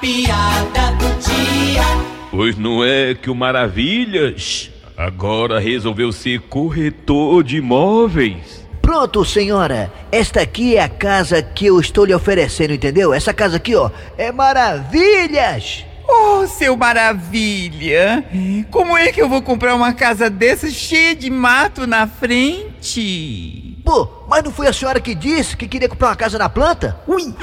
piada do dia. Pois não é que o Maravilhas agora resolveu ser corretor de imóveis? Pronto, senhora. Esta aqui é a casa que eu estou lhe oferecendo, entendeu? Essa casa aqui, ó, é maravilhas. Oh, seu maravilha! Como é que eu vou comprar uma casa dessa cheia de mato na frente? Pô, mas não foi a senhora que disse que queria comprar uma casa na planta? Ui!